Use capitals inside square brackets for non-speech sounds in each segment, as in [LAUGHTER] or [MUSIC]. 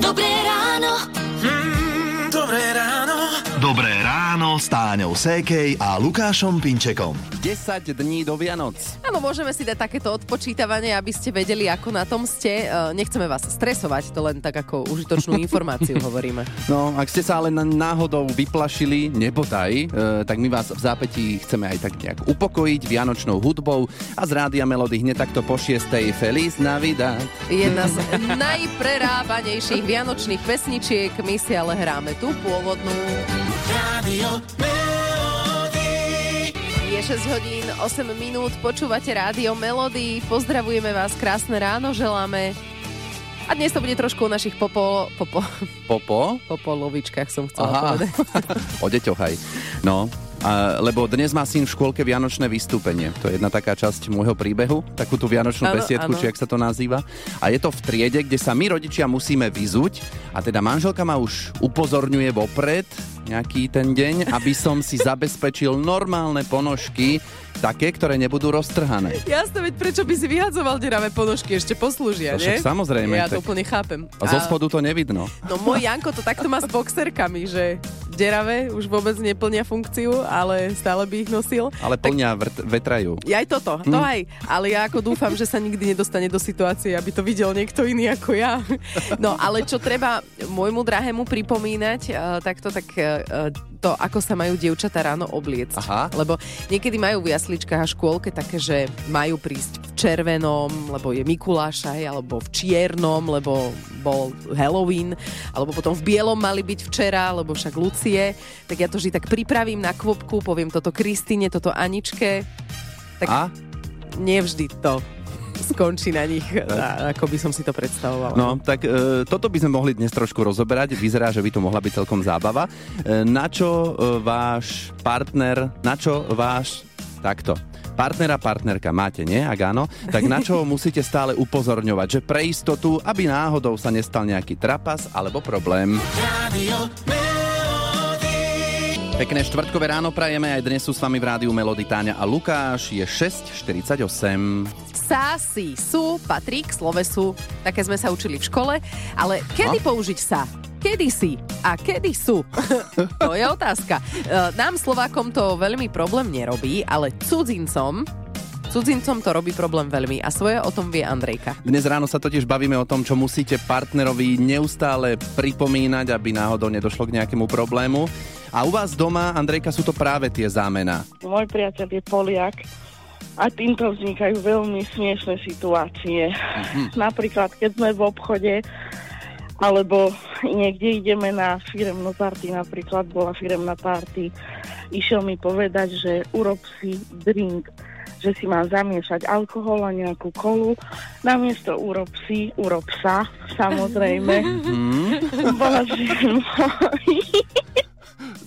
Dobré ráno. Mm, dobré ráno. Dobré ráno s Táňou Sékej a Lukášom Pinčekom. 10 dní do Vianoc. Áno, môžeme si dať takéto odpočítavanie, aby ste vedeli, ako na tom ste. E, Nechceme vás stresovať, to len tak ako užitočnú [LAUGHS] informáciu hovoríme. No, ak ste sa ale náhodou vyplašili, nebodaj, e, tak my vás v zápätí chceme aj tak nejak upokojiť vianočnou hudbou a z Rádia Melody hneď takto po šiestej Feliz Navidad. Jedna z [LAUGHS] najprerábanejších vianočných pesničiek, my si ale hráme tú pôvodnú. Melody. Je 6 hodín, 8 minút, počúvate rádio Melody, pozdravujeme vás, krásne ráno želáme. A dnes to bude trošku o našich popo, popo, Popo? popolovičkách som chcela Aha, povedať. [LAUGHS] o deťoch aj. No, a, lebo dnes má syn v škôlke vianočné vystúpenie. To je jedna taká časť môjho príbehu, takú tú vianočnú Áno, besiedku, áno. či jak sa to nazýva. A je to v triede, kde sa my rodičia musíme vyzuť a teda manželka ma už upozorňuje vopred nejaký ten deň, aby som si zabezpečil normálne ponožky, také, ktoré nebudú roztrhané. Jasné, veď prečo by si vyhadzoval deravé ponožky, ešte poslúžia, nie? však samozrejme, Ja to úplne chápem. A zo spodu to nevidno. No môj Janko to takto má s boxerkami, že deravé už vôbec neplnia funkciu, ale stále by ich nosil. Ale plňa vrt- vetrajú. Ja aj toto, to Hm. aj. Ale ja ako dúfam, že sa nikdy nedostane do situácie, aby to videl niekto iný ako ja. No ale čo treba môjmu drahému pripomínať, uh, tak to ako sa majú dievčatá ráno obliecť. Aha. Lebo niekedy majú v jasličkách a škôlke také, že majú prísť v červenom, lebo je Mikuláš alebo v čiernom, lebo bol Halloween, alebo potom v bielom mali byť včera, lebo však Lucie. Tak ja to vždy tak pripravím na kvopku, poviem toto Kristine, toto Aničke. Tak A? nevždy to skončí na nich, a- ako by som si to predstavovala. No, tak e, toto by sme mohli dnes trošku rozoberať. Vyzerá, že by to mohla byť celkom zábava. E, na čo e, váš partner, na čo váš... Takto. Partnera, partnerka máte, nie? Ak áno, tak na čo [LAUGHS] musíte stále upozorňovať, že pre istotu, aby náhodou sa nestal nejaký trapas alebo problém. Radio. Pekné štvrtkové ráno prajeme, aj dnes sú s vami v rádiu Melody Táňa a Lukáš, je 6.48. Sa, si, sú, patrí k slovesu, také sme sa učili v škole, ale kedy použiť sa? Kedy si a kedy sú? [LAUGHS] to je otázka. E, Nám Slovákom to veľmi problém nerobí, ale cudzincom, cudzincom to robí problém veľmi a svoje o tom vie Andrejka. Dnes ráno sa totiž bavíme o tom, čo musíte partnerovi neustále pripomínať, aby náhodou nedošlo k nejakému problému. A u vás doma, Andrejka, sú to práve tie zámená. Môj priateľ je Poliak a týmto vznikajú veľmi smiešné situácie. [LAUGHS] Napríklad, keď sme v obchode alebo niekde ideme na firemnú party, napríklad bola firemná party, išiel mi povedať, že urob si drink, že si mám zamiešať alkohol a nejakú kolu. Namiesto urob si, urob sa, samozrejme. [LAUGHS] Bola, že [LAUGHS]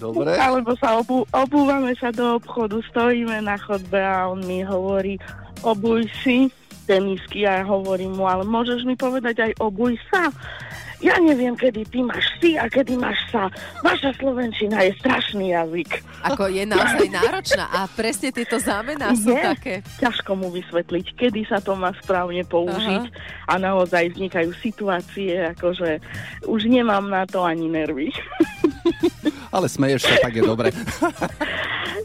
Dobre. alebo sa obu, obúvame sa do obchodu, stojíme na chodbe a on mi hovorí, obuj si tenisky a ja hovorím mu, ale môžeš mi povedať aj obuj sa? Ja neviem, kedy ty máš si a kedy máš sa. Vaša slovenčina je strašný jazyk. Ako je naozaj náročná a presne tieto zámená sú Je. také. Ťažko mu vysvetliť, kedy sa to má správne použiť a naozaj vznikajú situácie, akože už nemám na to ani nervy. [LAUGHS] Ale smeješ sa, tak je dobre. [LAUGHS]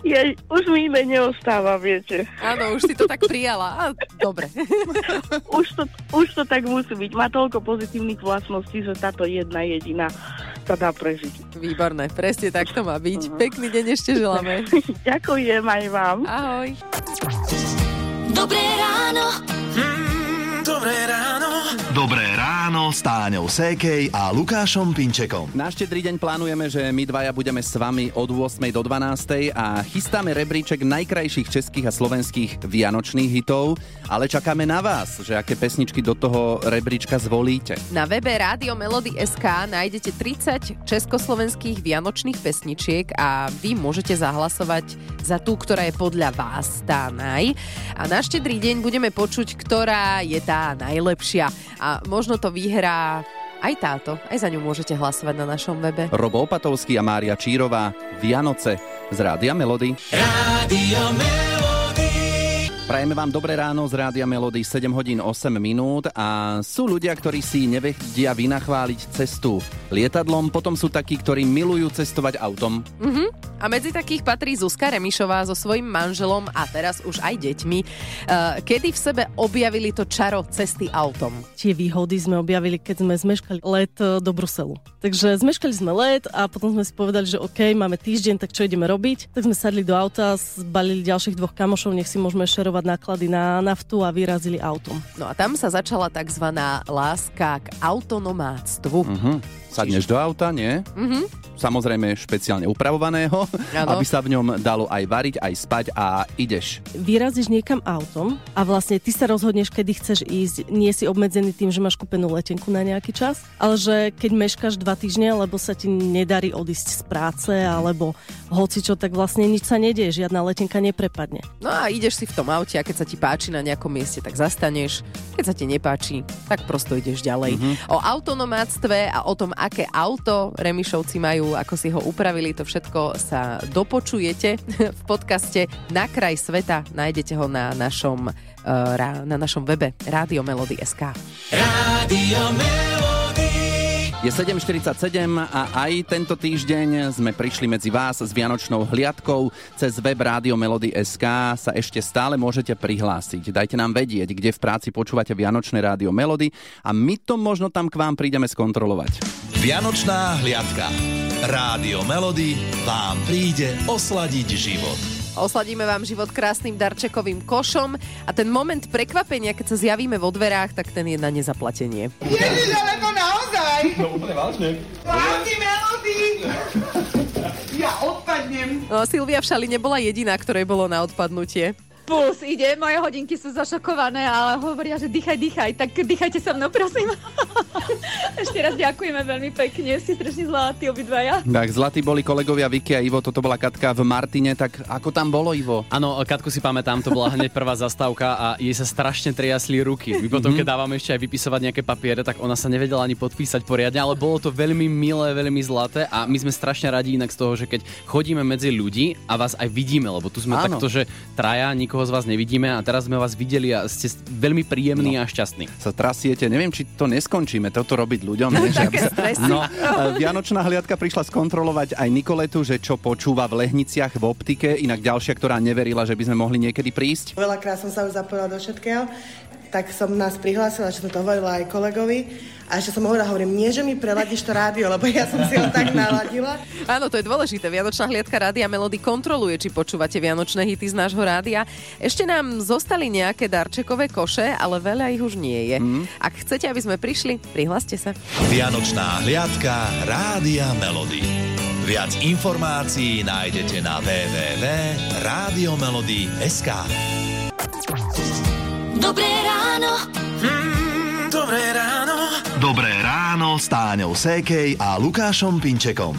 Je, už mi iné neostáva, viete. Áno, už si to tak prijala. A, dobre. [LAUGHS] už to, už to tak musí byť. Má toľko pozitívnych vlastností, že táto jedna jediná sa dá prežiť. Výborné, presne tak to má byť. Pekný deň ešte želáme. [LAUGHS] Ďakujem aj vám. Ahoj. Dobré ráno. Ráno s Táňou Sékej a Lukášom Pinčekom. Na štedrý deň plánujeme, že my dvaja budeme s vami od 8. do 12. a chystáme rebríček najkrajších českých a slovenských vianočných hitov, ale čakáme na vás, že aké pesničky do toho rebríčka zvolíte. Na webe Rádio Melody SK nájdete 30 československých vianočných pesničiek a vy môžete zahlasovať za tú, ktorá je podľa vás tá naj. A na štedrý deň budeme počuť, ktorá je tá najlepšia. A možno to vyhrá aj táto. Aj za ňu môžete hlasovať na našom webe. Robo Opatovský a Mária Čírová Vianoce z Rádia Melody. Radio Melody. Prajeme vám dobré ráno z Rádia Melody 7 hodín 8 minút a sú ľudia, ktorí si nevedia vynachváliť cestu lietadlom, potom sú takí, ktorí milujú cestovať autom. A medzi takých patrí Zuzka Remišová so svojím manželom a teraz už aj deťmi, uh, kedy v sebe objavili to čaro cesty autom. tie výhody sme objavili, keď sme zmeškali let e, do Bruselu. Takže zmeškali sme let a potom sme si povedali, že OK, máme týždeň, tak čo ideme robiť? Tak sme sadli do auta, zbalili ďalších dvoch kamošov, nech si môžeme šerovať náklady na naftu a vyrazili autom. No a tam sa začala tzv. láska k autonomáctvu. Mhm. Sadneš do auta, nie? Mhm. Samozrejme špeciálne upravovaného, Áno. aby sa v ňom dalo aj variť, aj spať a ideš. Vyrazíš niekam autom a vlastne ty sa rozhodneš, kedy chceš ísť. Nie si obmedzený tým, že máš kúpenú letenku na nejaký čas, ale že keď meškáš dva týždne, lebo sa ti nedarí odísť z práce alebo hoci čo, tak vlastne nič sa nedieje, žiadna letenka neprepadne. No a ideš si v tom aute a keď sa ti páči na nejakom mieste, tak zastaneš. Keď sa ti nepáči, tak prosto ideš ďalej. O autonomáctve a o tom, aké auto Remišovci majú, ako si ho upravili, to všetko sa dopočujete [LAUGHS] v podcaste Na kraj sveta. Nájdete ho na našom, rá- na našom webe Rádio Melody.sk. Rádio Melody. Je 7.47 a aj tento týždeň sme prišli medzi vás s Vianočnou hliadkou. Cez web Rádio Melody SK sa ešte stále môžete prihlásiť. Dajte nám vedieť, kde v práci počúvate Vianočné Rádio Melody a my to možno tam k vám prídeme skontrolovať. Vianočná hliadka. Rádio Melody vám príde osladiť život. Osladíme vám život krásnym darčekovým košom a ten moment prekvapenia, keď sa zjavíme vo dverách, tak ten je na nezaplatenie. Ježiš, ale to naozaj? No úplne vážne. Vážne melody. Ja odpadnem. No, Silvia v šali nebola jediná, ktorej bolo na odpadnutie. Puls ide, moje hodinky sú zašokované, ale hovoria, že dýchaj, dýchaj, tak dýchajte so mnou, prosím. [LAUGHS] Ešte raz ďakujeme veľmi pekne, ste strašne zlatí obidvaja. Tak zlatí boli kolegovia Vicky a Ivo, toto bola Katka v Martine, tak ako tam bolo Ivo? Áno, Katku si pamätám, to bola hneď prvá zastávka a jej sa strašne triasli ruky. My potom, Mhm. keď dávame ešte aj vypisovať nejaké papiere, tak ona sa nevedela ani podpísať poriadne, ale bolo to veľmi milé, veľmi zlaté a my sme strašne radi inak z toho, že keď chodíme medzi ľudí a vás aj vidíme, lebo tu sme Áno. takto, že traja, nikoho z vás nevidíme a teraz sme vás videli a ste veľmi príjemní a šťastní. Sa trasiete, neviem, či to neskončíme, toto robiť ľuďom. [LAUGHS] vieš, aby sa... No, e, Vianočná hliadka prišla skontrolovať aj Nikoletu, že čo počúva v Lehniciach v optike, inak ďalšia, ktorá neverila, že by sme mohli niekedy prísť. Veľakrát som sa už zapojila do všetkého, tak som nás prihlásila, že som to hovorila aj kolegovi. A ešte som hovorila, hovorím, nie, že mi preladíš to rádio, lebo ja som si ho tak naladila. Áno, to je dôležité. Vianočná hliadka Rádia Melody kontroluje, či počúvate Vianočné hity z nášho rádia. Ešte nám zostali nejaké darčekové koše, ale veľa ich už nie je. Ak chcete, aby sme prišli, prihláste sa. Vianočná hliadka Rádia Melody. Viac informácií nájdete na www.radiomelody.sk Dobré ráno. Mm, dobré ráno. Dobré ráno s Táňou Sékej a Lukášom Pinčekom.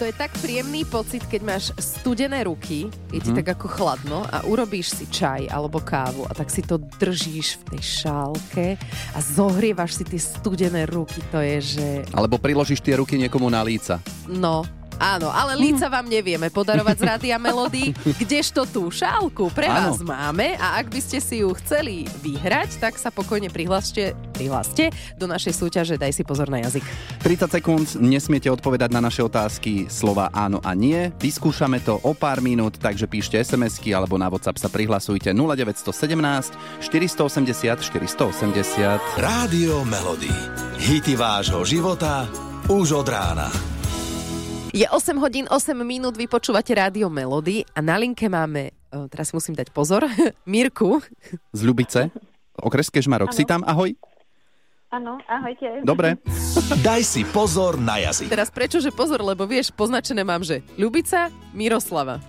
To je tak príjemný pocit, keď máš studené ruky, je ti tak ako chladno a urobíš si čaj alebo kávu a tak si to držíš v tej šálke a zohrievaš si tie studené ruky. To je, že Alebo priložíš tie ruky niekomu na líca. no, Áno, ale líca vám nevieme podarovať z Rádia Melody, kdežto tú šálku pre Áno. vás máme a ak by ste si ju chceli vyhrať, tak sa pokojne prihláste, prihláste do našej súťaže Daj si pozor na jazyk. 30 sekúnd, nesmiete odpovedať na naše otázky slova áno a nie. Vyskúšame to o pár minút, takže píšte SMS-ky alebo na WhatsApp sa prihlasujte 0917 480 480. Rádio Melody. Hity vášho života už od rána. Je 8 hodín 8 minút, vy počúvate Rádio Melody a na linke máme, o, teraz si musím dať pozor, [LAUGHS] Mirku. Z Ľubice, okres Kežmarok. Si tam? Ahoj. Áno, ahojte. Dobre. [LAUGHS] Daj si pozor na jazyk. Teraz prečo, že pozor, lebo vieš, poznačené mám, že Ľubica, Miroslava.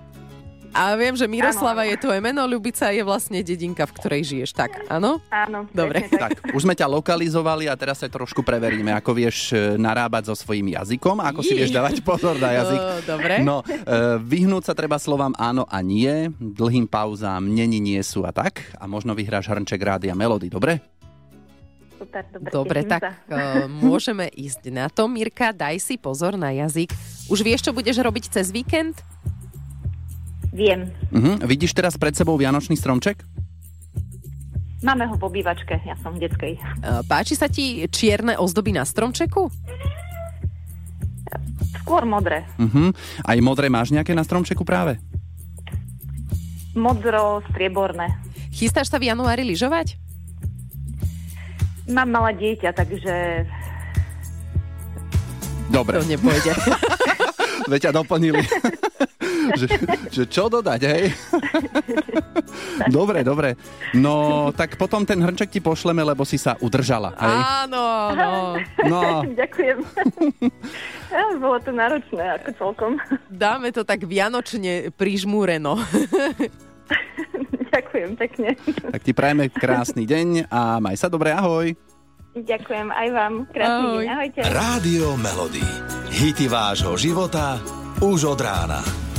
A viem, že Miroslava je tvoje meno, Ľubica je vlastne dedinka, v ktorej žiješ. Tak, áno? Áno, Dobre. tak. Tak, už sme ťa lokalizovali a teraz sa trošku preveríme, ako vieš e, narábať so svojím jazykom a ako si Jí. vieš dávať pozor na jazyk. O, dobre. No, e, vyhnúť sa treba slovám áno a nie, dlhým pauzám není, nie sú a tak. A možno vyhráš hrnček rádia Melody, dobre? Super, dobre, Dobre, tak sa. môžeme ísť na to. Mirka, daj si pozor na jazyk. Už vieš, čo budeš robiť cez víkend? Viem. Mhm. Vidíš teraz pred sebou Vianočný stromček? Máme ho v obývačke, ja som v detskej. E, Páči sa ti čierne ozdoby na stromčeku? Skôr modré. Uh-huh. Aj modré máš nejaké na stromčeku práve? Modro, strieborné. Chystáš sa v januári lyžovať? Mám malé dieťa, takže Dobre. To nepôjde. [LAUGHS] Veď ťa doplnili. [LAUGHS] [LAUGHS] že, že čo dodať, hej? [LAUGHS] dobre, dobre. No, tak potom ten hrnček ti pošleme, lebo si sa udržala, hej? Áno, no. No. [LAUGHS] Ďakujem. Bolo to náročné, ako celkom. Dáme to tak vianočne prižmúreno. Ďakujem pekne. Tak ti prajeme krásny deň a maj sa dobre, ahoj. Ďakujem aj vám. Krásny Ahoj. deň. Ahojte. Rádio Melody. Hity vášho života už od rána.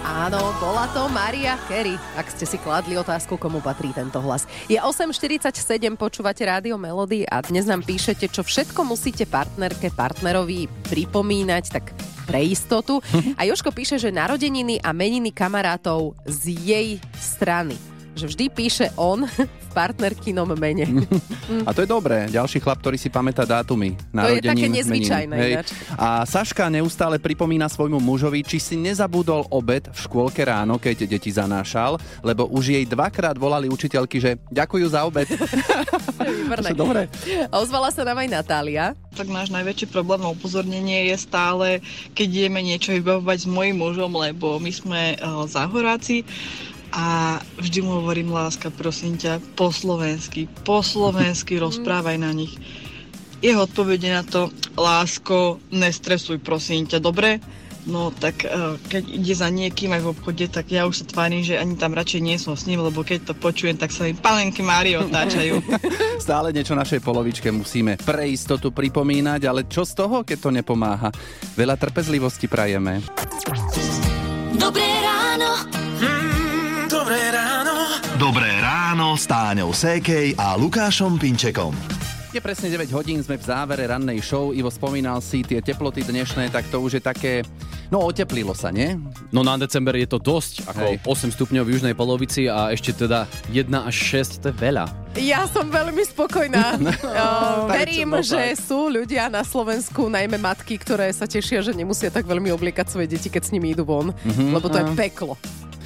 Áno, bola to Maria Carey. Ak ste si kladli otázku, komu patrí tento hlas. Je 8.47, počúvate Rádio Melody a dnes nám píšete, čo všetko musíte partnerke, partnerovi pripomínať, tak pre istotu. [LAUGHS] A Joško píše, že narodeniny a meniny kamarátov z jej strany. Že vždy píše on [LAUGHS] v partnerkinom mene. [LAUGHS] A to je dobré. Ďalší chlap, ktorý si pamätá dátumy. To je také narodenín, nezvyčajné menín. Hej. ináč. A Saška neustále pripomína svojmu mužovi, či si nezabudol obed v škôlke ráno, keď deti zanášal, lebo už jej dvakrát volali učiteľky, že ďakujú za obed. [LAUGHS] Výborné. Dobre. Ozvala sa nám aj Natália. Tak náš najväčší problém a upozornenie je stále, keď ideme niečo vybavovať s mojim mužom, lebo my sme uh, záhoráci a vždy mu hovorím, láska, prosím ťa, po slovensky, po slovensky [LAUGHS] rozprávaj na nich. Jeho odpovede na to, lásko, nestresuj, prosím ťa, dobre? No tak uh, keď ide za niekým aj v obchode, tak ja už sa tvárim, že ani tam radšej nie som s ním, lebo keď to počujem, tak sa mi palenky Mári otáčajú. [LAUGHS] Stále niečo našej polovičke musíme pre istotu pripomínať, ale čo z toho, keď to nepomáha? Veľa trpezlivosti prajeme. Dobré ráno. Táňou Sékej a Lukášom Pinčekom. Je presne 9 hodín, sme v závere rannej show. Ivo spomínal si tie teploty dnešné, tak to už je také... No, oteplilo sa, nie? No na december je to dosť, ako Hej. 8 stupňov v južnej polovici a ešte teda 1 až 6, to je veľa. Ja som veľmi spokojná. [LAUGHS] O, Tak verím, čo, no že tak. sú ľudia na Slovensku, najmä matky, ktoré sa tešia, že nemusia tak veľmi obliekať svoje deti, keď s nimi idú von. Mhm. Lebo to je Áno. peklo.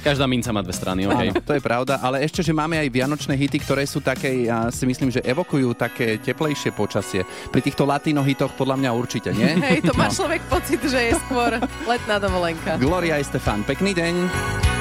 Každá minca má dve strany, OK. Áno, to je pravda, ale ešte, že máme aj vianočné hity, ktoré sú také, ja si myslím, že evokujú také teplejšie počasie. Pri týchto latino hitoch podľa mňa určite, nie? Hej, to má človek pocit, že je skôr letná dovolenka. Gloria Estefan, pekný deň.